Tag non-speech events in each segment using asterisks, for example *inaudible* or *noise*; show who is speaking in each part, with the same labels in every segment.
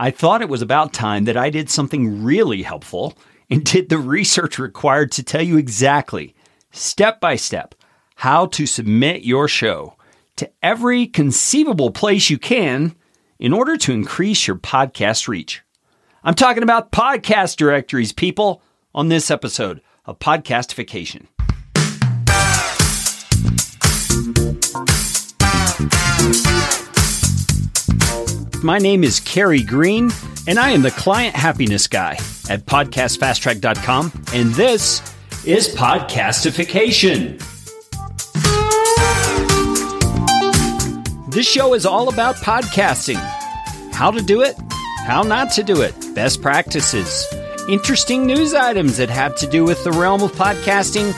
Speaker 1: I thought it was about time that I did something really helpful and did the research required to tell you exactly, step by step, how to submit your show to every conceivable place you can in order to increase your podcast reach. I'm talking about podcast directories, people, on this episode of Podcastification. My name is Carrie Green, and I am the client happiness guy at podcastfasttrack.com, and this is Podcastification. This show is all about podcasting how to do it, how not to do it, best practices, interesting news items that have to do with the realm of podcasting,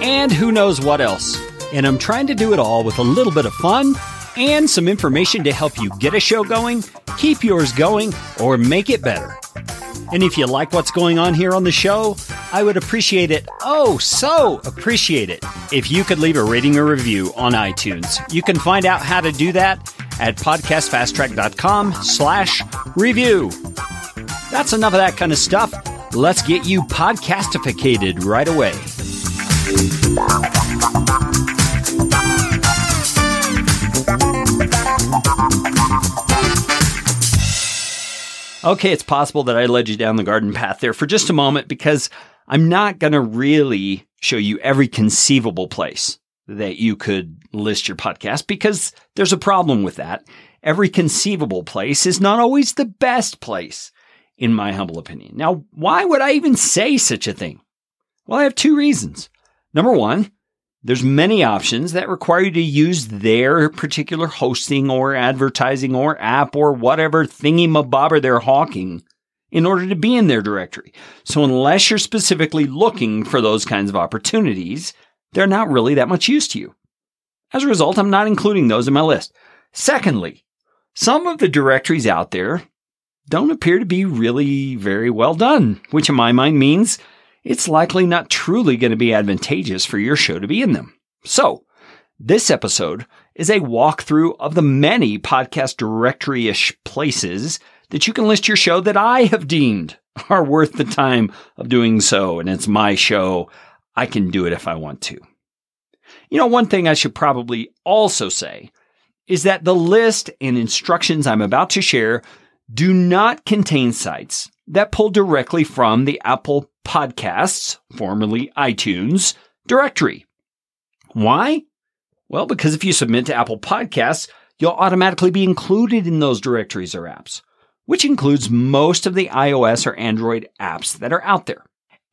Speaker 1: and who knows what else. And I'm trying to do it all with a little bit of fun and some information to help you get a show going, keep yours going, or make it better. And if you like what's going on here on the show, I would appreciate it, oh, so appreciate it, if you could leave a rating or review on iTunes. You can find out how to do that at podcastfasttrack.com slash review. That's enough of that kind of stuff. Let's get you podcastificated right away. Okay, it's possible that I led you down the garden path there for just a moment because I'm not going to really show you every conceivable place that you could list your podcast because there's a problem with that. Every conceivable place is not always the best place, in my humble opinion. Now, why would I even say such a thing? Well, I have two reasons. Number one, there's many options that require you to use their particular hosting or advertising or app or whatever thingy mabobber they're hawking in order to be in their directory. So unless you're specifically looking for those kinds of opportunities, they're not really that much use to you. As a result, I'm not including those in my list. Secondly, some of the directories out there don't appear to be really very well done, which in my mind means it's likely not truly going to be advantageous for your show to be in them. So, this episode is a walkthrough of the many podcast directory ish places that you can list your show that I have deemed *laughs* are worth the time of doing so. And it's my show. I can do it if I want to. You know, one thing I should probably also say is that the list and instructions I'm about to share do not contain sites that pull directly from the Apple Podcasts, formerly iTunes, directory. Why? Well, because if you submit to Apple Podcasts, you'll automatically be included in those directories or apps, which includes most of the iOS or Android apps that are out there.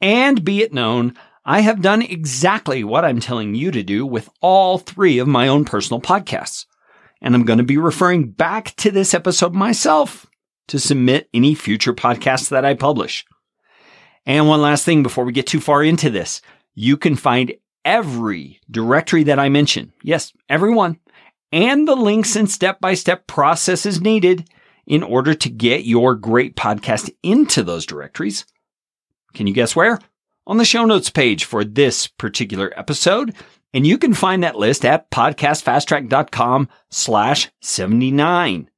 Speaker 1: And be it known, I have done exactly what I'm telling you to do with all three of my own personal podcasts. And I'm going to be referring back to this episode myself to submit any future podcasts that I publish. And one last thing before we get too far into this, you can find every directory that I mention. Yes, everyone and the links and step by step processes needed in order to get your great podcast into those directories. Can you guess where? On the show notes page for this particular episode. And you can find that list at podcastfasttrack.com slash 79.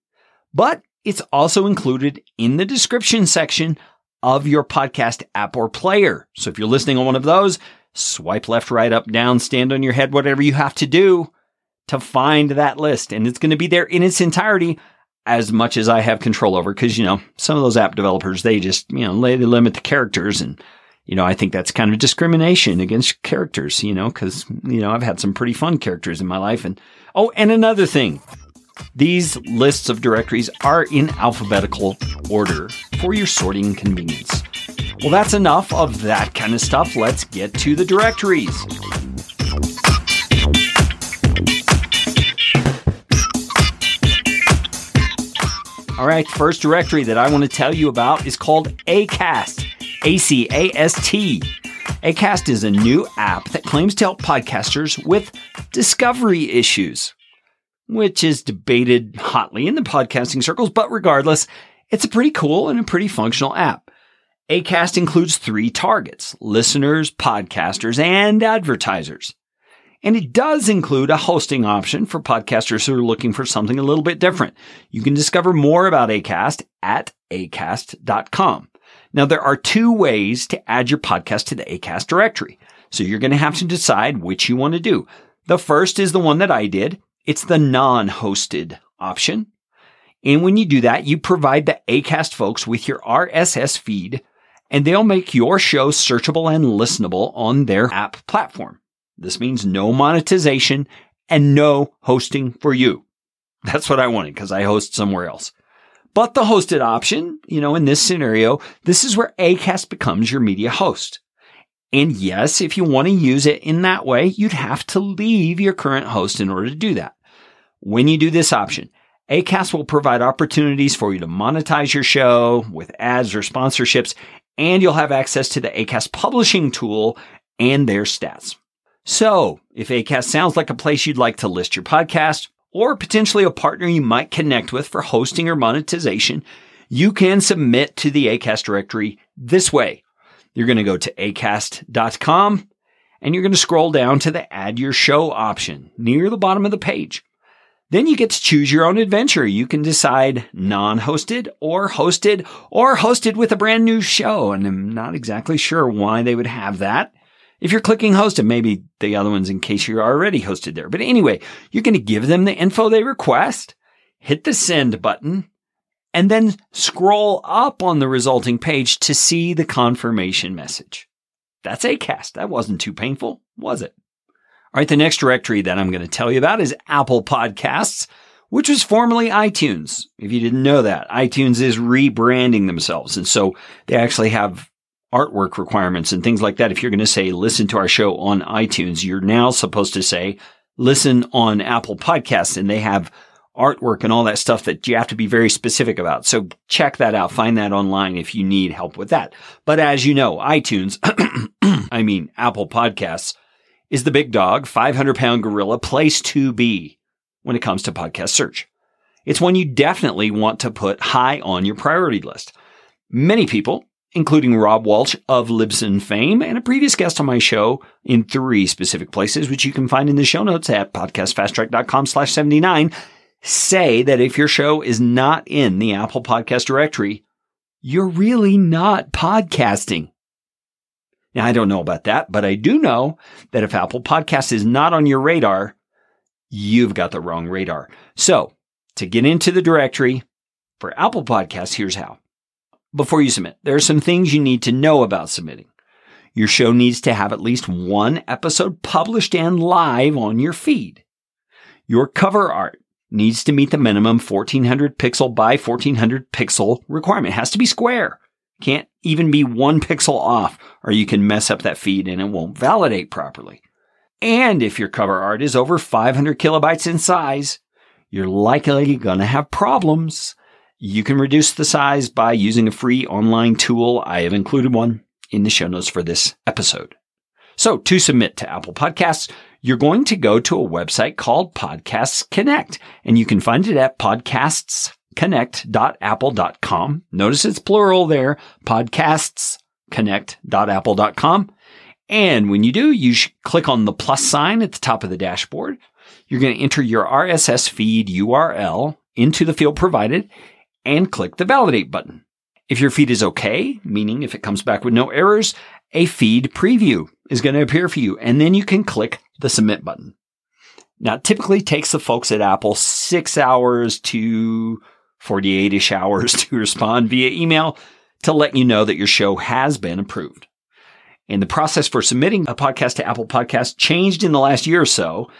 Speaker 1: But it's also included in the description section of your podcast app or player. So if you're listening on one of those, swipe left, right, up, down, stand on your head, whatever you have to do to find that list. And it's going to be there in its entirety as much as I have control over. Cause, you know, some of those app developers, they just, you know, they limit the characters. And, you know, I think that's kind of discrimination against characters, you know, cause, you know, I've had some pretty fun characters in my life. And, oh, and another thing, these lists of directories are in alphabetical order for your sorting convenience. Well, that's enough of that kind of stuff. Let's get to the directories. All right, first directory that I want to tell you about is called ACAST. A C A S T. ACAST is a new app that claims to help podcasters with discovery issues which is debated hotly in the podcasting circles, but regardless, it's a pretty cool and a pretty functional app. ACAST includes three targets listeners, podcasters, and advertisers. And it does include a hosting option for podcasters who are looking for something a little bit different. You can discover more about ACAST at acast.com. Now, there are two ways to add your podcast to the Acast directory. So you're going to have to decide which you want to do. The first is the one that I did. It's the non-hosted option. And when you do that, you provide the Acast folks with your RSS feed and they'll make your show searchable and listenable on their app platform. This means no monetization and no hosting for you. *laughs* That's what I wanted because I host somewhere else. But the hosted option, you know, in this scenario, this is where Acast becomes your media host. And yes, if you want to use it in that way, you'd have to leave your current host in order to do that. When you do this option, Acast will provide opportunities for you to monetize your show with ads or sponsorships, and you'll have access to the Acast publishing tool and their stats. So, if Acast sounds like a place you'd like to list your podcast, or potentially a partner you might connect with for hosting or monetization, you can submit to the ACAST directory this way. You're going to go to acast.com and you're going to scroll down to the add your show option near the bottom of the page. Then you get to choose your own adventure. You can decide non-hosted or hosted or hosted with a brand new show. And I'm not exactly sure why they would have that. If you're clicking hosted, maybe the other one's in case you're already hosted there. But anyway, you're going to give them the info they request, hit the send button, and then scroll up on the resulting page to see the confirmation message. That's Acast. That wasn't too painful, was it? All right, the next directory that I'm going to tell you about is Apple Podcasts, which was formerly iTunes. If you didn't know that, iTunes is rebranding themselves. And so they actually have artwork requirements and things like that. If you're going to say, listen to our show on iTunes, you're now supposed to say, listen on Apple Podcasts and they have artwork and all that stuff that you have to be very specific about. So check that out. Find that online if you need help with that. But as you know, iTunes, *clears throat* I mean, Apple Podcasts is the big dog, 500 pound gorilla place to be when it comes to podcast search. It's one you definitely want to put high on your priority list. Many people, including Rob Walch of Libsyn fame and a previous guest on my show in three specific places, which you can find in the show notes at podcastfasttrack.com slash 79, say that if your show is not in the Apple podcast directory, you're really not podcasting. Now, I don't know about that, but I do know that if Apple Podcast is not on your radar, you've got the wrong radar. So to get into the directory for Apple Podcasts, here's how before you submit. There are some things you need to know about submitting. Your show needs to have at least one episode published and live on your feed. Your cover art needs to meet the minimum 1400 pixel by 1400 pixel requirement. It has to be square. Can't even be one pixel off or you can mess up that feed and it won't validate properly. And if your cover art is over 500 kilobytes in size, you're likely going to have problems you can reduce the size by using a free online tool. I have included one in the show notes for this episode. So to submit to Apple Podcasts, you're going to go to a website called Podcasts Connect, and you can find it at podcastsconnect.apple.com. Notice it's plural there, podcastsconnect.apple.com. And when you do, you should click on the plus sign at the top of the dashboard. You're going to enter your RSS feed URL into the field provided and click the validate button. If your feed is okay, meaning if it comes back with no errors, a feed preview is going to appear for you. And then you can click the submit button. Now, it typically takes the folks at Apple six hours to 48 ish hours *laughs* to respond via email to let you know that your show has been approved. And the process for submitting a podcast to Apple Podcast changed in the last year or so.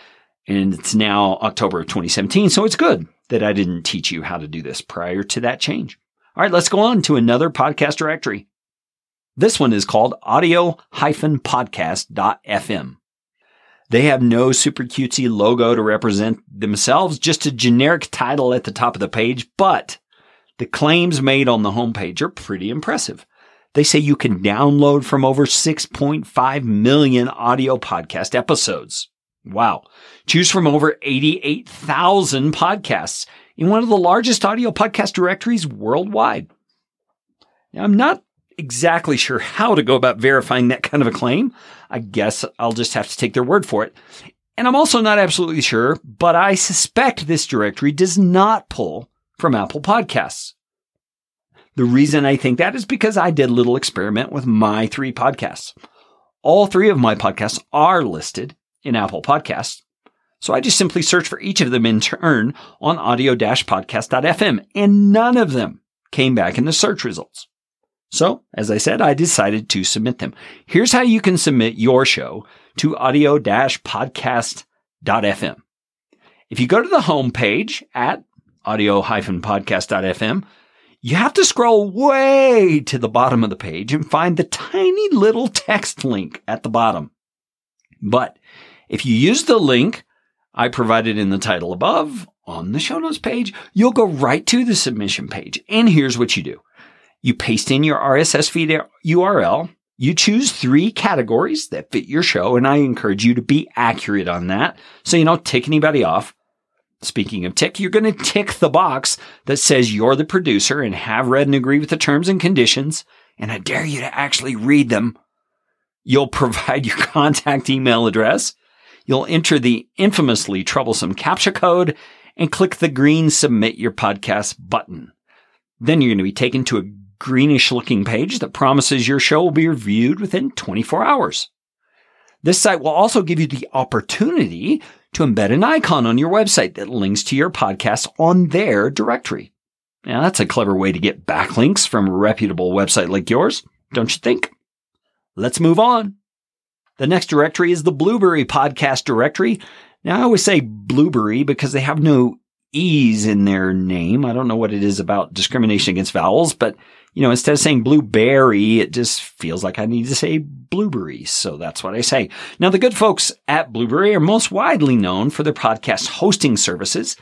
Speaker 1: And it's now October of 2017. So it's good that I didn't teach you how to do this prior to that change. All right, let's go on to another podcast directory. This one is called audio-podcast.fm. They have no super cutesy logo to represent themselves, just a generic title at the top of the page, but the claims made on the homepage are pretty impressive. They say you can download from over 6.5 million audio podcast episodes. Wow. Choose from over 88,000 podcasts in one of the largest audio podcast directories worldwide. Now, I'm not exactly sure how to go about verifying that kind of a claim. I guess I'll just have to take their word for it. And I'm also not absolutely sure, but I suspect this directory does not pull from Apple Podcasts. The reason I think that is because I did a little experiment with my three podcasts. All three of my podcasts are listed in Apple Podcasts. So I just simply search for each of them in turn on audio-podcast.fm and none of them came back in the search results. So, as I said, I decided to submit them. Here's how you can submit your show to audio-podcast.fm. If you go to the homepage at audio-podcast.fm, you have to scroll way to the bottom of the page and find the tiny little text link at the bottom. But if you use the link I provided in the title above on the show notes page, you'll go right to the submission page. And here's what you do. You paste in your RSS feed URL. You choose three categories that fit your show. And I encourage you to be accurate on that. So you don't tick anybody off. Speaking of tick, you're going to tick the box that says you're the producer and have read and agree with the terms and conditions. And I dare you to actually read them. You'll provide your *laughs* contact email address You'll enter the infamously troublesome CAPTCHA code and click the green submit your podcast button. Then you're going to be taken to a greenish looking page that promises your show will be reviewed within 24 hours. This site will also give you the opportunity to embed an icon on your website that links to your podcast on their directory. Now that's a clever way to get backlinks from a reputable website like yours, don't you think? Let's move on. The next directory is the Blueberry podcast directory. Now I always say Blueberry because they have no E's in their name. I don't know what it is about discrimination against vowels, but you know, instead of saying blueberry, it just feels like I need to say blueberry. So that's what I say. Now, the good folks at Blueberry are most widely known for their podcast hosting services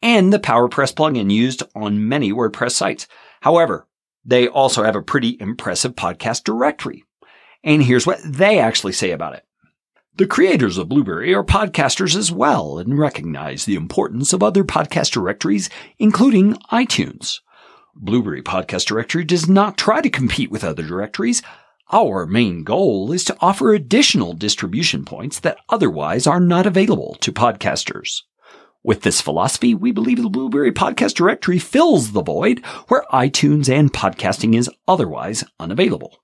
Speaker 1: and the PowerPress plugin used on many WordPress sites. However, they also have a pretty impressive podcast directory. And here's what they actually say about it. The creators of Blueberry are podcasters as well and recognize the importance of other podcast directories, including iTunes. Blubrry Podcast Directory does not try to compete with other directories. Our main goal is to offer additional distribution points that otherwise are not available to podcasters. With this philosophy, we believe the Blueberry Podcast Directory fills the void where iTunes and podcasting is otherwise unavailable.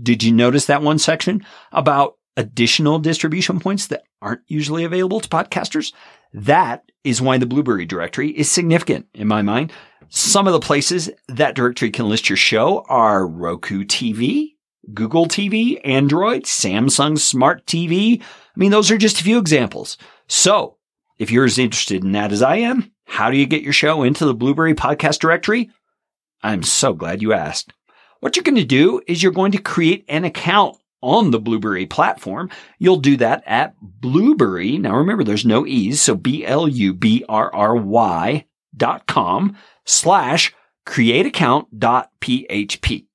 Speaker 1: Did you notice that one section about additional distribution points that aren't usually available to podcasters? That is why the Blueberry directory is significant in my mind. Some of the places that directory can list your show are Roku TV, Google TV, Android, Samsung Smart TV. I mean, those are just a few examples. So if you're as interested in that as I am, how do you get your show into the Blueberry podcast directory? I'm so glad you asked. What you're going to do is you're going to create an account on the Blueberry platform. You'll do that at Blueberry. Now remember, there's no E's. So B-L-U-B-R-R-Y dot com slash create account dot php.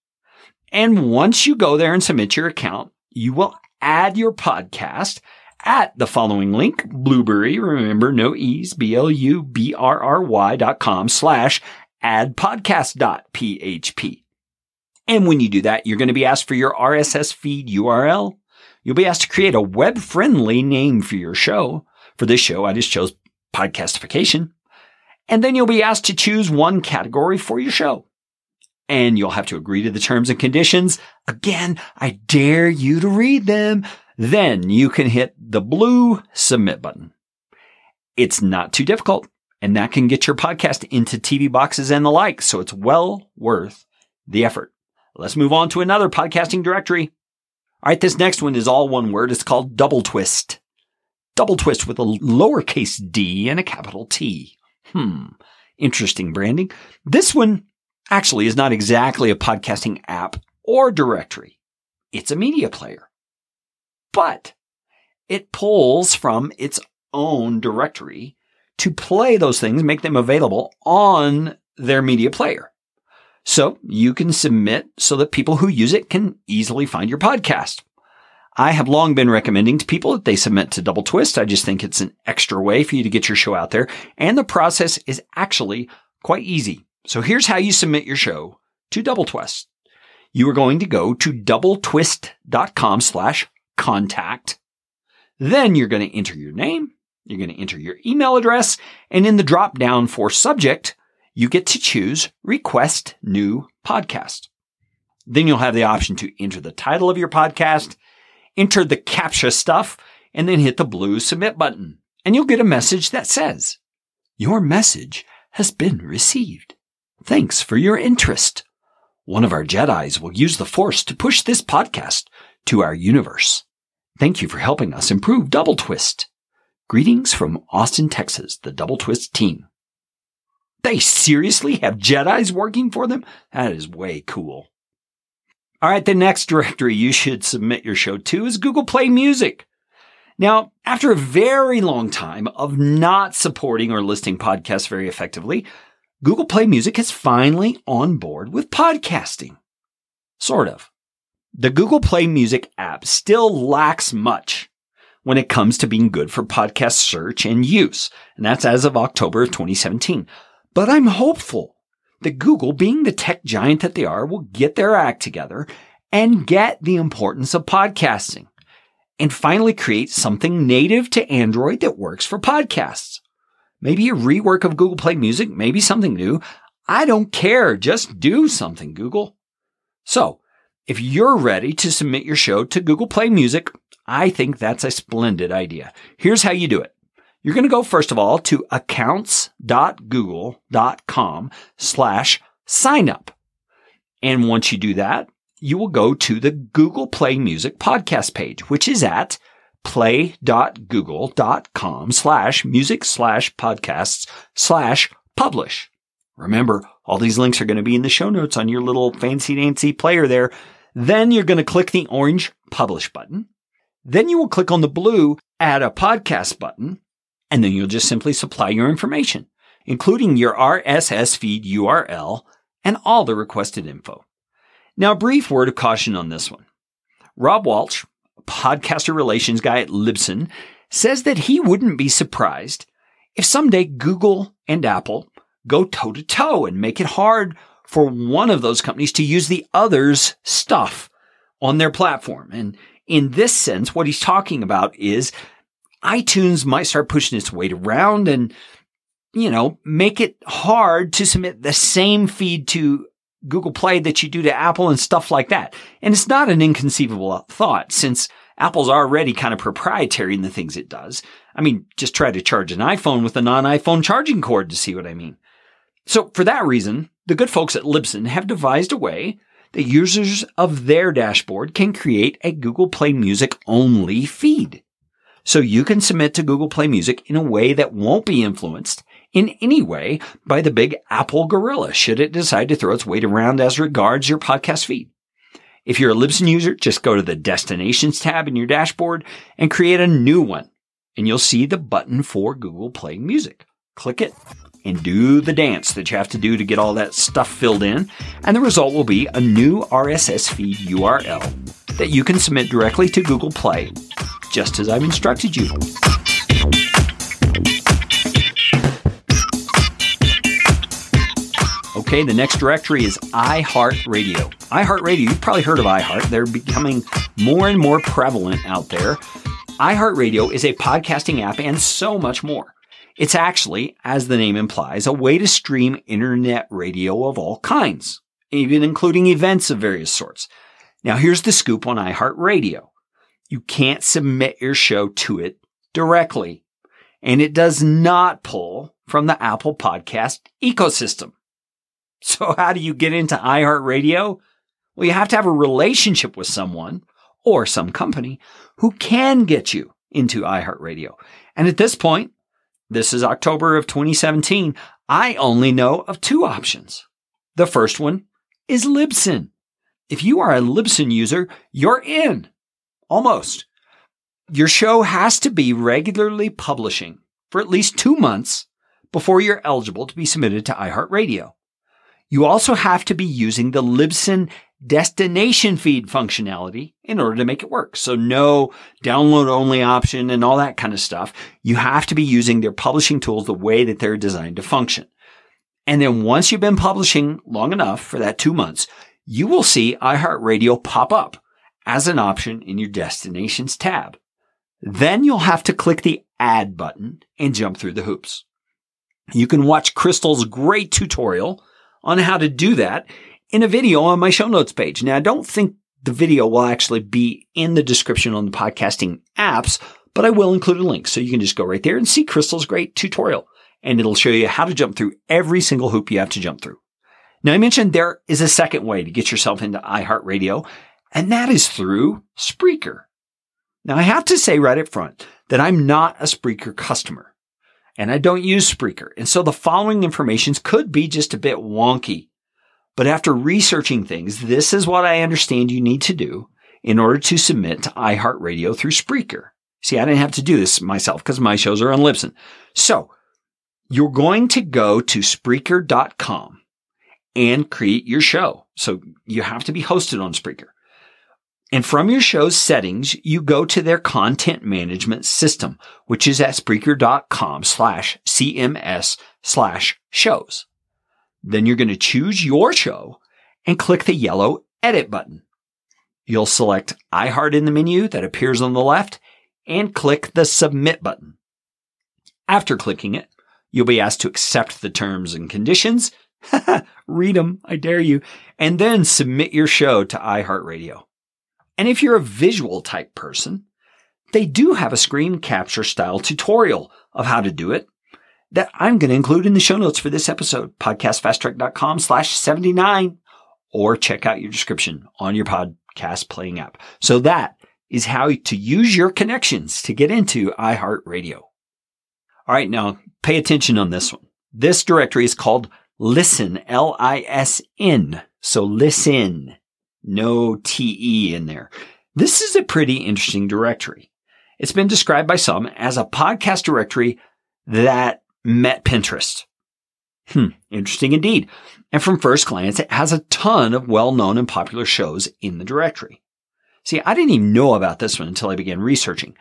Speaker 1: And once you go there and submit your account, you will add your podcast at the following link, Blueberry. Remember, no E's, B-L-U-B-R-R-Y dot com slash add podcast dot php. And when you do that, you're going to be asked for your RSS feed URL. You'll be asked to create a web friendly name for your show. For this show, I just chose podcastification. And then you'll be asked to choose one category for your show. And you'll have to agree to the terms and conditions. Again, I dare you to read them. Then you can hit the blue submit button. It's not too difficult and that can get your podcast into TV boxes and the like. So it's well worth the effort. Let's move on to another podcasting directory. All right, this next one is all one word. It's called doubleTwist. Double Twist with a lowercase d and a capital T. Hmm, interesting branding. This one actually is not exactly a podcasting app or directory. It's a media player. But it pulls from its own directory to play those things, make them available on their media player. So you can submit so that people who use it can easily find your podcast. I have long been recommending to people that they submit to doubleTwist. I just think it's an extra way for you to get your show out there. And the process is actually quite easy. So here's how you submit your show to doubleTwist. You are going to go to doubletwist.com slash contact. Then you're going to enter your name. You're going to enter your email address. And in the drop down for subject, you get to choose request new podcast. Then you'll have the option to enter the title of your podcast, enter the CAPTCHA stuff, and then hit the blue submit button. And you'll get a message that says, your message has been received. Thanks for your interest. One of our Jedi's will use the Force to push this podcast to our universe. Thank you for helping us improve doubleTwist. Greetings from Austin, Texas, the doubleTwist team. They seriously have Jedi's working for them? That is way cool. All right, the next directory you should submit your show to is Google Play Music. Now, after a very long time of not supporting or listing podcasts very effectively, Google Play Music is finally on board with podcasting. Sort of. The Google Play Music app still lacks much when it comes to being good for podcast search and use, and that's as of October of 2017. But I'm hopeful that Google, being the tech giant that they are, will get their act together and get the importance of podcasting and finally create something native to Android that works for podcasts. Maybe a rework of Google Play Music, maybe something new. I don't care. Just do something, Google. So, if you're ready to submit your show to Google Play Music, I think that's a splendid idea. Here's how you do it. You're going to go first of all to accounts.google.com slash sign up. And once you do that, you will go to the Google Play Music podcast page, which is at play.google.com slash music slash podcasts slash publish. Remember, all these links are going to be in the show notes on your little fancy dancy player there. Then you're going to click the orange publish button. Then you will click on the blue add a podcast button, and then you'll just simply supply your information, including your RSS feed URL and all the requested info. Now, a brief word of caution on this one. Rob Walch, podcaster relations guy at Libsyn, says that he wouldn't be surprised if someday Google and Apple go toe to toe and make it hard for one of those companies to use the other's stuff on their platform. And in this sense, what he's talking about is iTunes might start pushing its weight around and, you know, make it hard to submit the same feed to Google Play that you do to Apple and stuff like that. And it's not an inconceivable thought since Apple's already kind of proprietary in the things it does. I mean, just try to charge an iPhone with a non-iPhone charging cord to see what I mean. So for that reason, the good folks at Libsyn have devised a way that users of their dashboard can create a Google Play Music only feed. So you can submit to Google Play Music in a way that won't be influenced in any way by the big Apple gorilla should it decide to throw its weight around as regards your podcast feed. If you're a Libsyn user, just go to the destinations tab in your dashboard and create a new one and you'll see the button for Google Play Music. Click it and do the dance that you have to do to get all that stuff filled in. And the result will be a new RSS feed URL that you can submit directly to Google Play, just as I've instructed you. Okay, the next directory is iHeartRadio. iHeartRadio, you've probably heard of iHeart. They're becoming more and more prevalent out there. iHeartRadio is a podcasting app and so much more. It's actually, as the name implies, a way to stream internet radio of all kinds, even including events of various sorts. Now here's the scoop on iHeartRadio. You can't submit your show to it directly, and it does not pull from the Apple podcast ecosystem. *laughs* So how do you get into iHeartRadio? Well, you have to have a relationship with someone or some company who can get you into iHeartRadio. And at this point, this is October of 2017, I only know of two options. The first one is Libsyn. If you are a Libsyn user, you're in. Almost. Your show has to be regularly publishing for at least two months before you're eligible to be submitted to iHeartRadio. You also have to be using the Libsyn destination feed functionality in order to make it work. So no download only option and all that kind of stuff. You have to be using their publishing tools the way that they're designed to function. And then once you've been publishing long enough for that two months, you will see iHeartRadio pop up as an option in your destinations tab. Then you'll have to click the add button and jump through the hoops. You can watch Crystal's great tutorial on how to do that in a video on my show notes page. Now, I don't think the video will actually be in the description on the podcasting apps, but I will include a link. So you can just go right there and see Crystal's great tutorial and it'll show you how to jump through every single hoop you have to jump through. Now I mentioned there is a second way to get yourself into iHeartRadio and that is through Spreaker. Now I have to say right up front that I'm not a Spreaker customer and I don't use Spreaker. And so the following informations could be just a bit wonky. But after researching things, this is what I understand you need to do in order to submit to iHeartRadio through Spreaker. See, I didn't have to do this myself because my shows are on Libsyn. So you're going to go to Spreaker.com and create your show. So you have to be hosted on Spreaker. And from your show's settings, you go to their content management system, which is at Spreaker.com slash CMS slash shows. Then you're going to choose your show and click the yellow edit button. You'll select iHeart in the menu that appears on the left and click the submit button. After clicking it, you'll be asked to accept the terms and conditions. *laughs* Read them, I dare you, and then submit your show to iHeartRadio. And if you're a visual type person, they do have a screen capture style tutorial of how to do it that I'm going to include in the show notes for this episode, podcastfasttrack.com slash 79, or check out your description on your podcast playing app. So that is how to use your connections to get into iHeartRadio. All right. Now pay attention on this one. This directory is called Listen, L-I-S-N. So listen, no T-E in there. This is a pretty interesting directory. It's been described by some as a podcast directory that met Pinterest. Hmm, interesting indeed. And from first glance, it has a ton of well-known and popular shows in the directory. See, I didn't even know about this one until I began researching.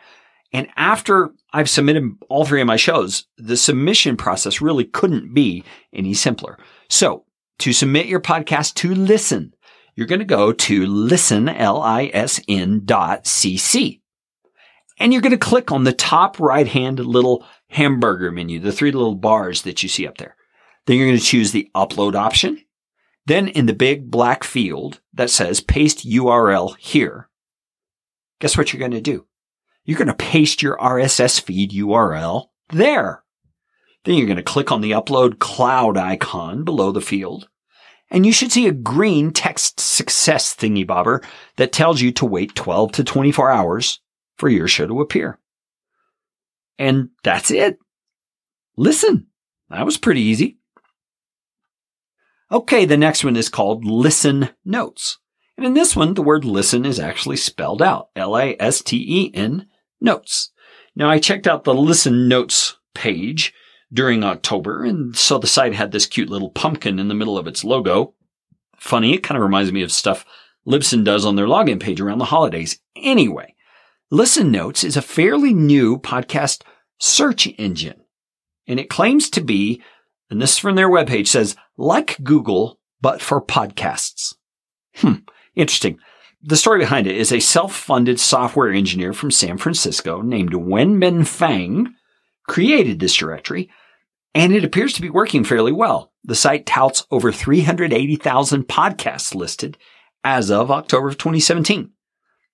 Speaker 1: And after I've submitted all three of my shows, the submission process really couldn't be any simpler. So to submit your podcast to listen, you're going to go to listen, L-I-S-N dot C-C. And you're going to click on the top right hand little hamburger menu, the three little bars that you see up there. Then you're going to choose the upload option. Then in the big black field that says paste URL here, guess what you're going to do? You're going to paste your RSS feed URL there. Then you're going to click on the upload cloud icon below the field. And you should see a green text success thingy bobber that tells you to wait 12 to 24 hours for your show to appear. And that's it. Listen. That was pretty easy. Okay, the next one is called Listen Notes. And in this one, the word listen is actually spelled out. L-A-S-T-E-N notes. Now I checked out the listen notes page during October and so the site had this cute little pumpkin in the middle of its logo. Funny, it kind of reminds me of stuff Libsyn does on their login page around the holidays. Anyway, Listen Notes is a fairly new podcast search engine. And it claims to be, and this from their webpage says, like Google, but for podcasts. Hmm. Interesting. The story behind it is a self-funded software engineer from San Francisco named Wenbin Fang created this directory, and it appears to be working fairly well. The site touts over 380,000 podcasts listed as of October of 2017.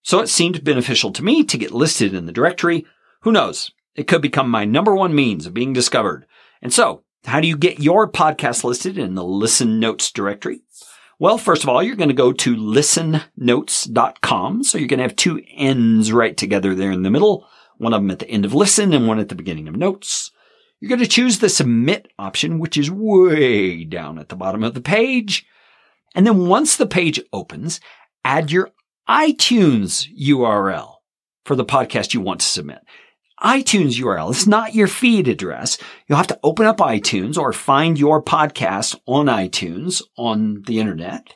Speaker 1: So it seemed beneficial to me to get listed in the directory. Who knows? It could become my number one means of being discovered. And so, how do you get your podcast listed in the Listen Notes directory? Well, first of all, you're going to go to listennotes.com. So you're going to have two ends right together there in the middle, one of them at the end of listen and one at the beginning of notes. You're going to choose the submit option, which is way down at the bottom of the page. And then once the page opens, add your iTunes URL for the podcast you want to submit. iTunes URL. It's not your feed address. You'll have to open up iTunes or find your podcast on iTunes on the internet.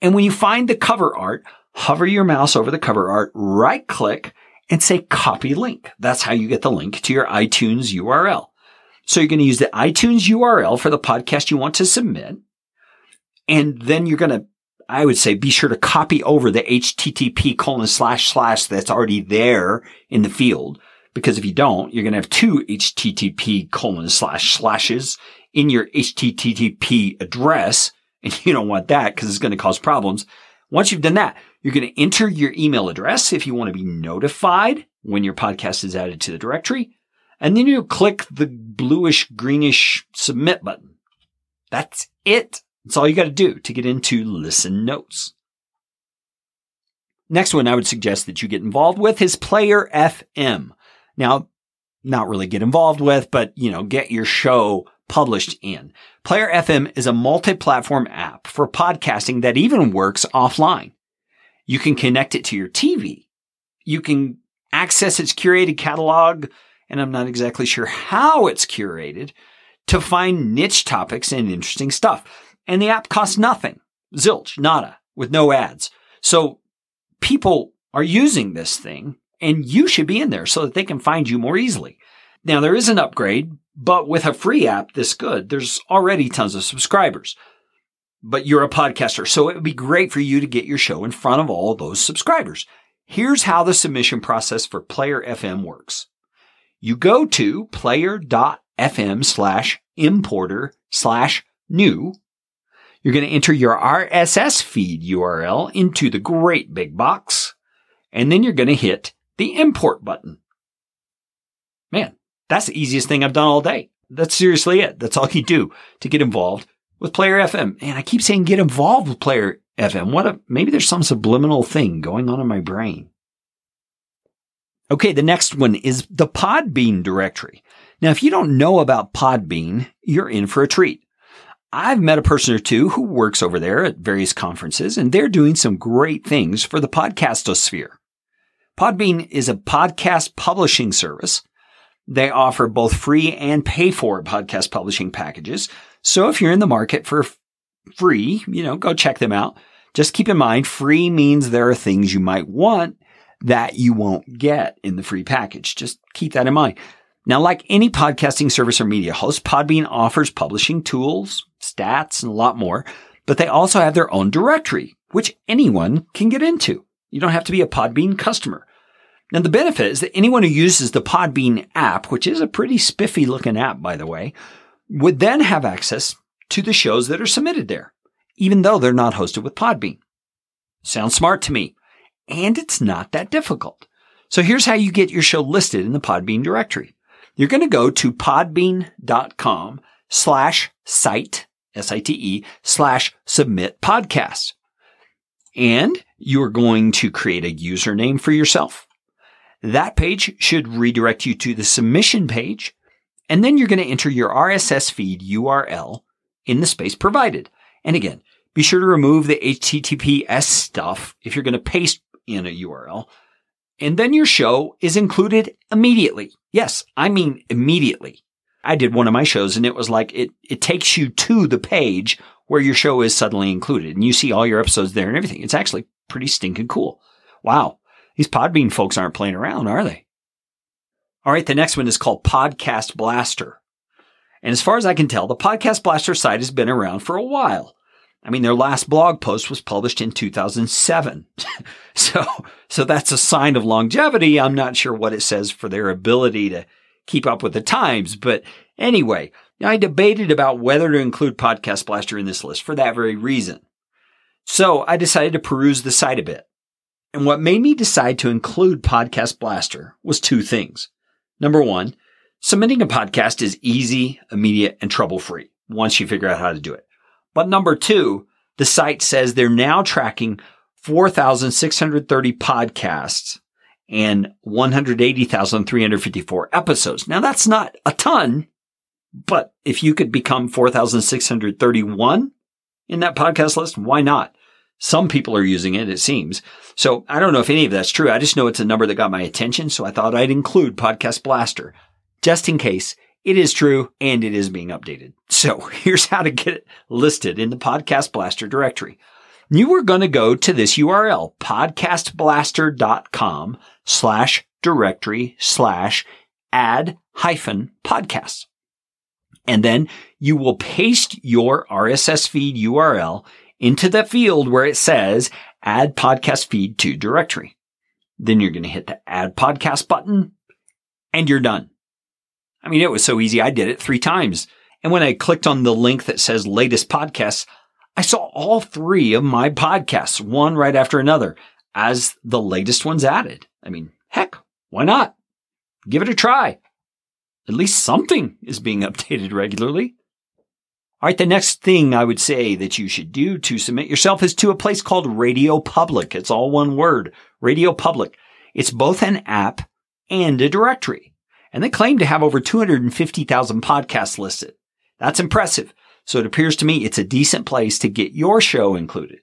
Speaker 1: And when you find the cover art, hover your mouse over the cover art, right click and say copy link. That's how you get the link to your iTunes URL. So you're going to use the iTunes URL for the podcast you want to submit. And then you're going to I would say be sure to copy over the HTTP colon slash slash that's already there in the field because if you don't, you're going to have two HTTP colon slash slashes in your HTTP address. *laughs* And you don't want that because it's going to cause problems. Once you've done that, you're going to enter your email address if you want to be notified when your podcast is added to the directory. And then you click the bluish greenish submit button. That's it. That's all you got to do to get into listen notes. Next one I would suggest that you get involved with is Player FM. Now, not really get involved with, but you know, get your show published in. Player FM is a multi-platform app for podcasting that even works offline. You can connect it to your TV. You can access its curated catalog, and I'm not exactly sure how it's curated, to find niche topics and interesting stuff. And the app costs nothing. Zilch, nada, with no ads. So people are using this thing and you should be in there so that they can find you more easily. Now there is an upgrade, but with a free app this good, there's already tons of subscribers. But you're a podcaster, so it would be great for you to get your show in front of all those subscribers. Here's how the submission process for Player FM works. You go to player.fm slash importer slash new you're going to enter your RSS feed URL into the great big box, and then you're going to hit the import button. Man, that's the easiest thing I've done all day. That's seriously it. That's all you do to get involved with Player FM. And I keep saying get involved with Player FM. What a, maybe there's some subliminal thing going on in my brain. Okay, the next one is the Podbean directory. Now, if you don't know about Podbean, you're in for a treat. I've met a person or two who works over there at various conferences, and they're doing some great things for the podcastosphere. Podbean is a podcast publishing service. They offer both free and pay for podcast publishing packages. So if you're in the market for free, you know, go check them out. Just keep in mind, free means there are things you might want that you won't get in the free package. Just keep that in mind. Now, like any podcasting service or media host, Podbean offers publishing tools, stats, and a lot more, but they also have their own directory, which anyone can get into. You don't have to be a Podbean customer. Now, the benefit is that anyone who uses the Podbean app, which is a pretty spiffy looking app, by the way, would then have access to the shows that are submitted there, even though they're not hosted with Podbean. Sounds smart to me. And it's not that difficult. So here's how you get your show listed in the Podbean directory you're going to go to podbean.com slash site, S-I-T-E, slash submit podcast. And you're going to create a username for yourself. That page should redirect you to the submission page. And then you're going to enter your RSS feed URL in the space provided. And again, be sure to remove the HTTPS stuff if you're going to paste in a URL and then your show is included immediately. Yes, I mean immediately. I did one of my shows and it was like it, it takes you to the page where your show is suddenly included and you see all your episodes there and everything. It's actually pretty stinking cool. Wow. These Podbean folks aren't playing around, are they? All right. The next one is called Podcast Blaster. And as far as I can tell, the Podcast Blaster site has been around for a while. I mean, their last blog post was published in 2007. *laughs* so, so that's a sign of longevity. I'm not sure what it says for their ability to keep up with the times. But anyway, I debated about whether to include Podcast Blaster in this list for that very reason. So I decided to peruse the site a bit. And what made me decide to include Podcast Blaster was two things. Number one, submitting a podcast is easy, immediate, and trouble free once you figure out how to do it. But number two, the site says they're now tracking 4,630 podcasts and 180,354 episodes. Now that's not a ton, but if you could become 4,631 in that podcast list, why not? Some people are using it, it seems. So I don't know if any of that's true. I just know it's a number that got my attention. So I thought I'd include Podcast Blaster just in case it is true and it is being updated. So *laughs* here's how to get it listed in the Podcast Blaster directory. You are going to go to this URL, podcastblaster.com slash directory slash add hyphen podcasts. And then you will paste your RSS feed URL into the field where it says add podcast feed to directory. Then you're going to hit the add podcast button and you're done. I mean, it was so easy. I did it three times. And when I clicked on the link that says latest podcasts, I saw all three of my podcasts, one right after another, as the latest ones added. I mean, heck, why not? Give it a try. At least something is being *laughs* updated regularly. All right, the next thing I would say that you should do to submit yourself is to a place called RadioPublic. It's all one word, RadioPublic. It's both an app and a directory. And they claim to have over 250,000 podcasts listed. That's impressive. So it appears to me it's a decent place to get your show included.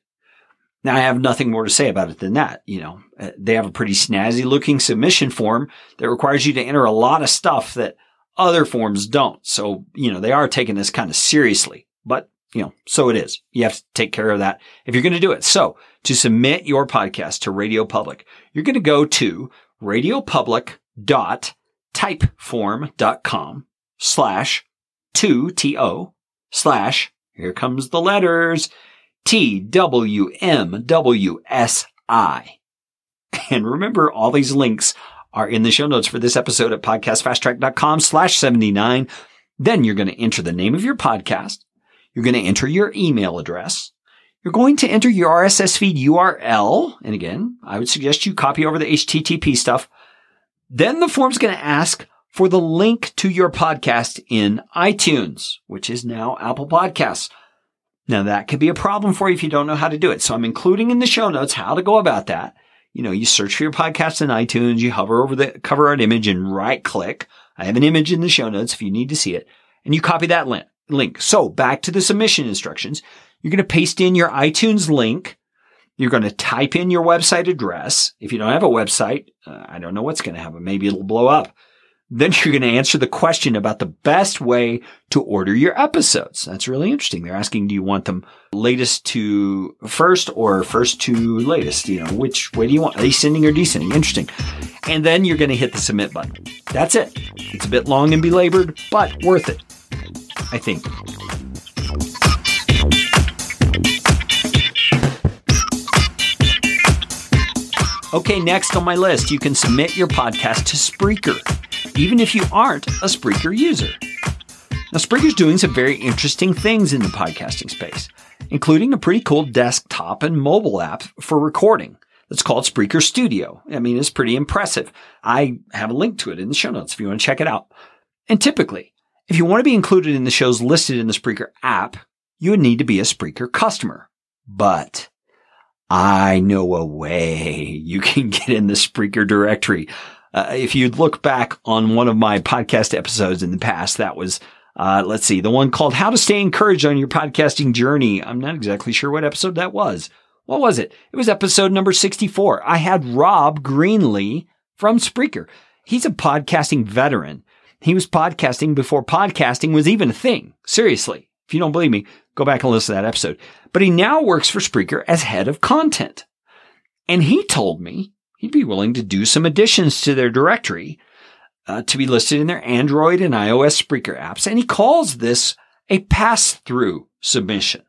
Speaker 1: Now I have nothing more to say about it than that. You know, uh, they have a pretty snazzy looking submission form that requires you to enter a lot of stuff that other forms don't. So, you know, they are taking this kind of seriously, but you know, so it is. You have to take care of that if you're going to do it. So to submit your podcast to RadioPublic, you're going to go to radiopublic.typeform.com slash 2to slash, here comes the letters, T-W-M-W-S-I. And remember, all these links are in the show notes for this episode at podcastfasttrack.com slash 79. Then you're going to enter the name of your podcast. You're going to enter your email address. You're going to enter your RSS feed URL. And again, I would suggest you copy over the HTTP stuff. Then the form's going to ask for the link to your podcast in iTunes, which is now Apple Podcasts. Now that could be a problem for you if you don't know how to do it. So I'm including in the show notes how to go about that you know, you search for your podcast in iTunes, you hover over the cover art image and right click. I have an image in the show notes if you need to see it and you copy that link. So back to the submission instructions. You're going to paste in your iTunes link. You're going to type in your website address. If you don't have a website, uh, I don't know what's going to happen. Maybe it'll blow up. Then you're going to answer the question about the best way to order your episodes. That's really interesting. They're asking, do you want them latest to first or first to latest? You know, which way do you want? Ascending or descending? Interesting. And then you're going to hit the submit button. That's it. It's a bit long and belabored, but worth it. I think. Okay, next on my list, you can submit your podcast to Spreaker even if you aren't a Spreaker user. Now, Spreaker's doing some very interesting things in the podcasting space, including a pretty cool desktop and mobile app for recording that's called Spreaker Studio. I mean, it's pretty impressive. I have a link to it in the show notes if you want to check it out. And typically, if you want to be included in the shows listed in the Spreaker app, you would need to be a Spreaker customer. But I know a way you can *laughs* get in the Spreaker directory. Uh, if you look back on one of my podcast episodes in the past, that was, uh, let's see, the one called How to Stay Encouraged on Your Podcasting Journey. I'm not exactly sure what episode that was. What was it? It was episode number 64. I had Rob Greenlee from Spreaker. He's a podcasting veteran. He was podcasting before podcasting was even a thing. Seriously. If you don't believe me, go back and listen to that episode. But he now works for Spreaker as head of content. And he told me he'd be willing to do some additions to their directory uh, to be listed in their Android and iOS Spreaker apps. And he calls this a pass through submission.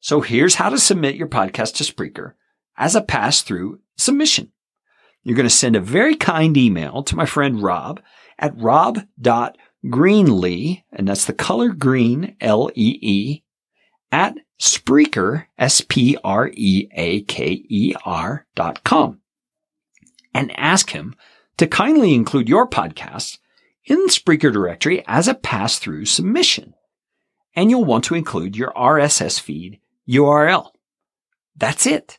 Speaker 1: So here's how to submit your podcast to Spreaker as a pass through submission. You're going to send a very kind email to my friend Rob at rob.greenlee, and that's the color green, L-E-E, at Spreaker, S-P-R-E-A-K-E-R dot com and ask him to kindly include your podcast in the Spreaker directory as a pass through submission. And you'll want to include your RSS feed URL. That's it.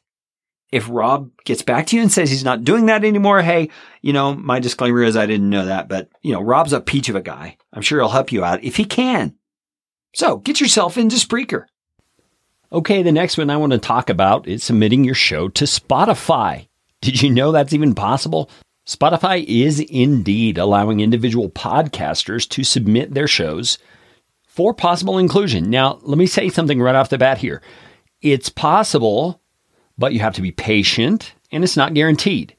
Speaker 1: If Rob gets back to you and says he's not doing that anymore, hey, you know, my disclaimer is I didn't know that, but you know, Rob's a peach of a guy. I'm sure he'll help you out if he can. So get yourself into Spreaker. Okay, the next one I want to talk about is submitting your show to Spotify. Did you know that's even possible? Spotify is indeed allowing individual podcasters to submit their shows for possible inclusion. Now, let me say something right off the bat here. It's possible, but you have to be patient and it's not guaranteed.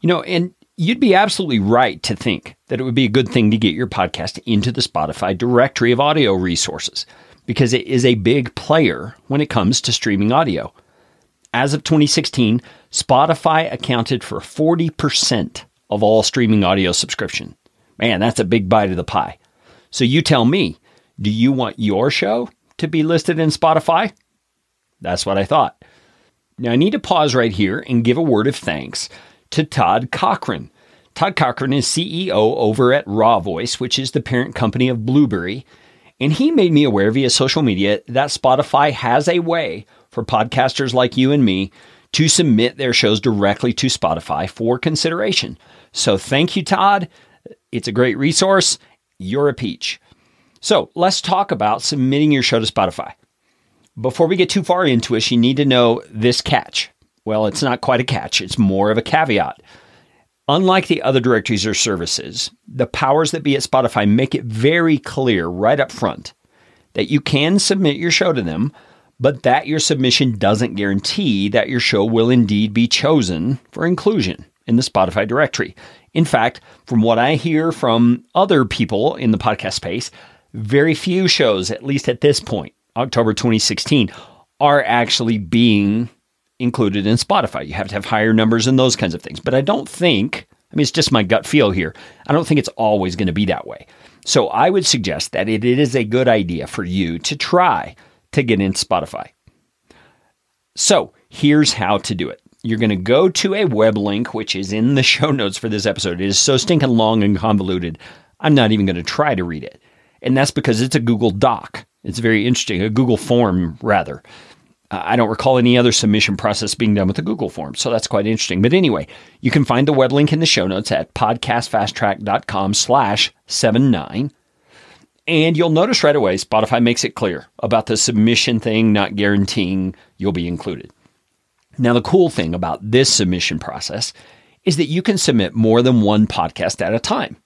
Speaker 1: You know, and you'd be absolutely right to think that it would be a good thing to get your podcast into the Spotify directory of audio resources because it is a big player when it comes to streaming audio. As of 2016, Spotify accounted for 40% of all streaming audio subscription. Man, that's a big bite of the pie. So you tell me, do you want your show to be listed in Spotify? That's what I thought. Now I need to pause right here and give a word of thanks to Todd Cochran. Todd Cochran is CEO over at RawVoice, which is the parent company of Blubrry. And he made me aware via social media that Spotify has a way for podcasters like you and me to submit their shows directly to Spotify for consideration. So thank you, Todd. It's a great resource. You're a peach. So let's talk about submitting your show to Spotify. Before we get too far into it, you need to know this catch. Well, it's not quite a catch, it's more of a caveat. Unlike the other directories or services, the powers that be at Spotify make it very clear right up front that you can submit your show to them, but that your submission doesn't guarantee that your show will indeed be chosen for inclusion in the Spotify directory. In fact, from what I hear from other people in the podcast space, very few shows, at least at this point, October 2016, are actually being included in Spotify. You have to have higher numbers and those kinds of things. But I don't think, I mean, it's just my gut feel here. I don't think it's always going to be that way. So I would suggest that it is a good idea for you to try to get in Spotify. So here's how to do it. You're going to go to a web link, which is in the *laughs* show notes for this episode. It is so stinking long and convoluted. I'm not even going to try to read it. And that's because it's a Google Doc. It's very interesting, a Google form, rather. Uh, I don't recall any other submission process being done with a Google form, so that's quite interesting. But anyway, you can find the web link in the show notes at podcastfasttrack.com slash 79. And you'll notice right away, Spotify makes it clear about the submission thing not guaranteeing you'll be included. Now, the cool thing about this submission process is that you can submit more than one podcast at a time,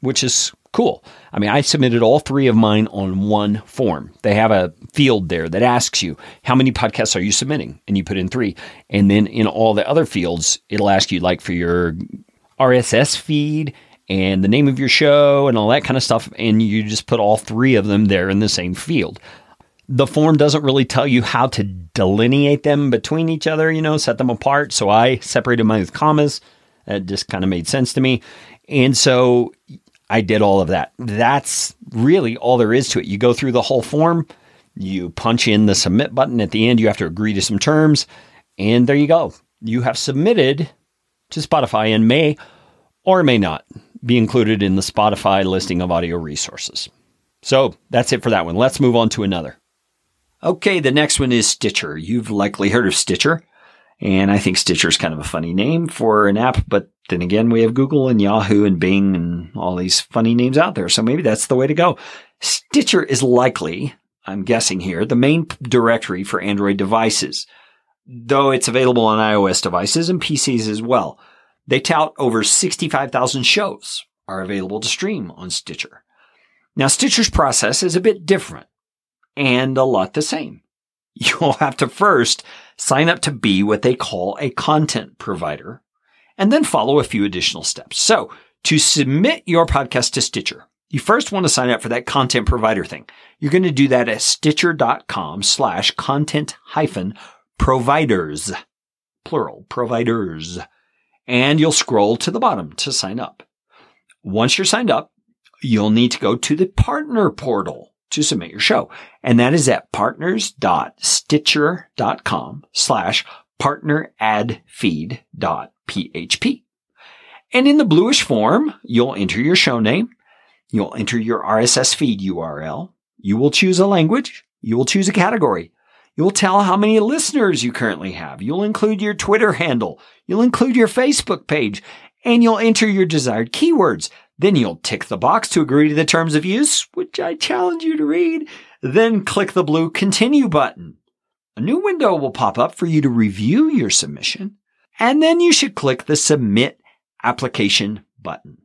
Speaker 1: which is Cool. I mean, I submitted all three of mine on one form. They have a field there that asks you, how many podcasts are you submitting? And you put in three. And then in all the other fields, it'll ask you like for your RSS feed and the name of your show and all that kind of stuff. And you just put all three of them there in the same field. The form doesn't really tell you how to delineate them between each other, you know, set them apart. So I separated mine with commas. That just kind of made sense to me. And so I did all of that. That's really all there is to it. You go through the whole form, you punch in the submit button at the end, you have to agree to some terms, and there you go. You have submitted to Spotify and may or may not be included in the Spotify listing of audio resources. So that's it for that one. Let's move on to another. Okay, the next one is Stitcher. You've likely heard of Stitcher. And I think Stitcher is kind of a funny name for an app, but then again, we have Google and Yahoo and Bing and all these funny names out there. So maybe that's the way to go. Stitcher is likely, I'm guessing here, the main directory for Android devices, though it's available on iOS devices and PCs as well. They tout over 65,000 shows are available to stream on Stitcher. Now, Stitcher's process is a bit different and a lot the same. *laughs* You'll have to first sign up to be what they call a content provider and then follow a few additional steps. So to submit your podcast to Stitcher, you first want to sign up for that content provider thing. You're going to do that at stitcher.com slash content hyphen providers, plural providers. And you'll scroll to the bottom to sign up. Once you're signed up, you'll need to go to the partner portal to submit your show. And that is at partners.stitcher.com slash partneradfeed.php. And in the bluish form, you'll enter your show name. You'll enter your RSS feed URL. You will choose a language. You will choose a category. You'll tell how many listeners you currently have. You'll include your Twitter handle. You'll include your Facebook page and you'll enter your desired keywords. Then you'll tick the box to agree to the terms of use, which I challenge you to read. Then click the blue continue button. A new window will pop up for you to review your submission, and then you should click the submit application button.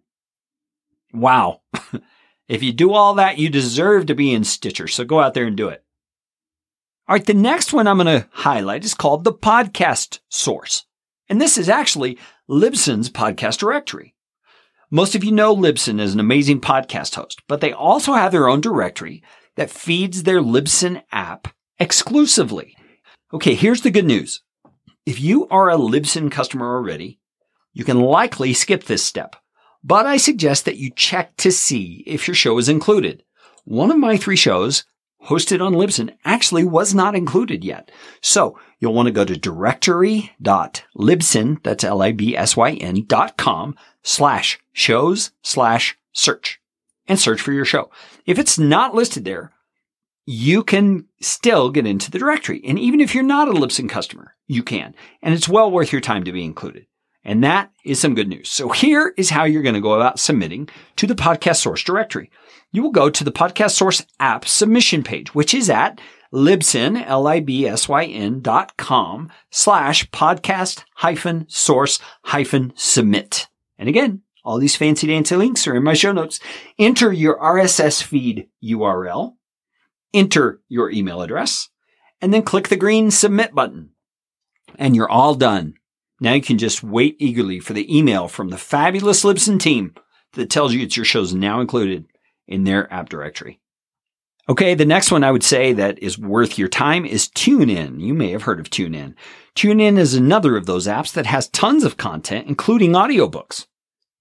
Speaker 1: Wow. *laughs* if you do all that, you deserve to be in Stitcher. So go out there and do it. All right. The next one I'm going to highlight is called the podcast source. And this is actually Libsyn's podcast directory. Most of you know Libsyn is an amazing podcast host, but they also have their own directory that feeds their Libsyn app exclusively. Okay, here's the good news. If you are a Libsyn customer already, you can likely skip this step. but I suggest that you check to see if your show is included. One of my three shows hosted on Libsyn actually was not included yet. So you'll want to go to directory.libsyn, that's L-I-B-S-Y-N dot com slash shows slash search and search for your show. If it's not listed there, you can still get into the directory. And even if you're not a Libsyn customer, you can. And it's well worth your time to be included. And that is some good news. So here is how you're going to go about submitting to the podcast source directory. You will go to the podcast source app submission page, which is at libsyn, L-I-B-S-Y-N dot com slash podcast hyphen source hyphen submit. And again, all these fancy dancy links are in my show notes. Enter your RSS feed URL enter your email address, and then click the green submit button. And you're all done. Now you can just wait eagerly for the email from the fabulous Libsyn team that tells you it's your show's now included in their app directory. Okay, the next one I would say that is worth your time is TuneIn. You may have heard of TuneIn. TuneIn is another of those apps that has tons of content, including audiobooks.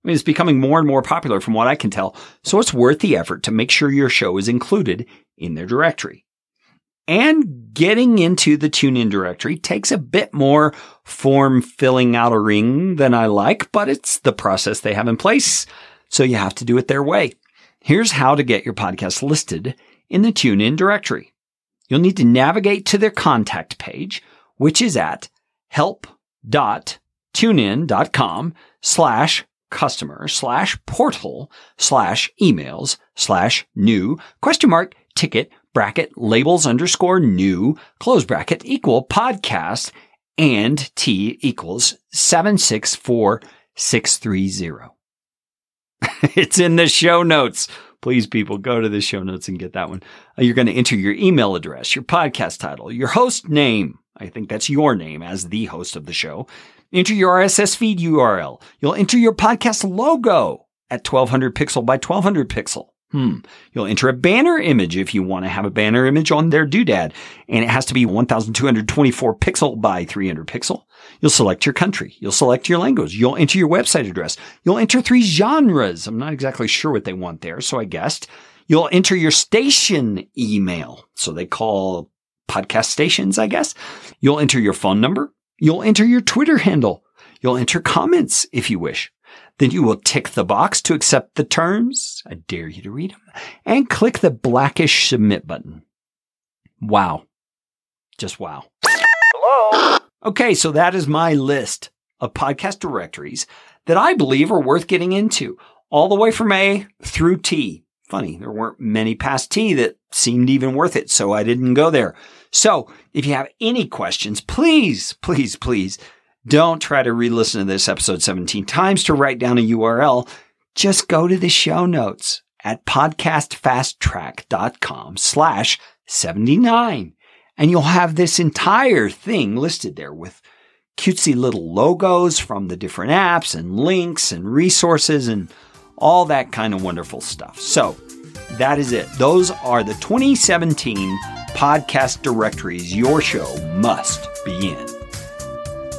Speaker 1: I mean, it's becoming more and more popular from what I can tell, so it's worth the effort to make sure your show is included in their directory. And getting into the TuneIn directory takes a bit more form filling out a ring than I like, but it's the process they have in place. So you have to do it their way. Here's how to get your podcast listed in the TuneIn directory. You'll need to navigate to their contact page, which is at help.tunein.com slash customer slash portal slash emails slash new question mark ticket bracket labels underscore new close bracket equal podcast and T equals 764630. *laughs* it's in the show notes. Please, people, go to the show notes and get that one. Uh, you're going to enter your email address, your podcast title, your host name. I think that's your name as the host of the show. Enter your RSS feed URL. You'll enter your podcast logo at 1200 pixel by 1200 pixel. Hmm. You'll enter a banner image if you want to have a banner image on their doodad, and it has to be 1224 pixel by 300 pixel. You'll select your country. You'll select your language. You'll enter your website address. You'll enter three genres. I'm not exactly sure what they want there, so I guessed. You'll enter your station email. So they call podcast stations, I guess. You'll enter your phone number. You'll enter your Twitter handle. You'll enter comments if you wish. Then you will tick the box to accept the terms. I dare you to read them and click the blackish submit button. Wow. Just wow. Hello. Okay. So that is my list of podcast directories that I believe are worth getting into all the way from A through T. Funny. There weren't many past T that seemed even worth it. So I didn't go there. So if you have any questions, please, please, please don't try to re-listen to this episode 17 times to write down a URL. Just go to the show notes at podcastfasttrack.com slash 79 and you'll have this entire thing listed there with cutesy little logos from the different apps and links and resources and all that kind of wonderful stuff. So that is it. Those are the 2017 podcast directories your show must be in.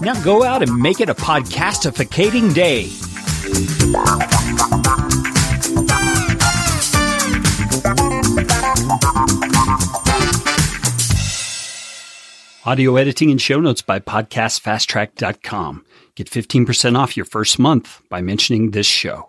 Speaker 1: Now go out and make it a podcastificating day. Audio editing and show notes by podcastfasttrack.com. Get 15% off your first month by mentioning this show.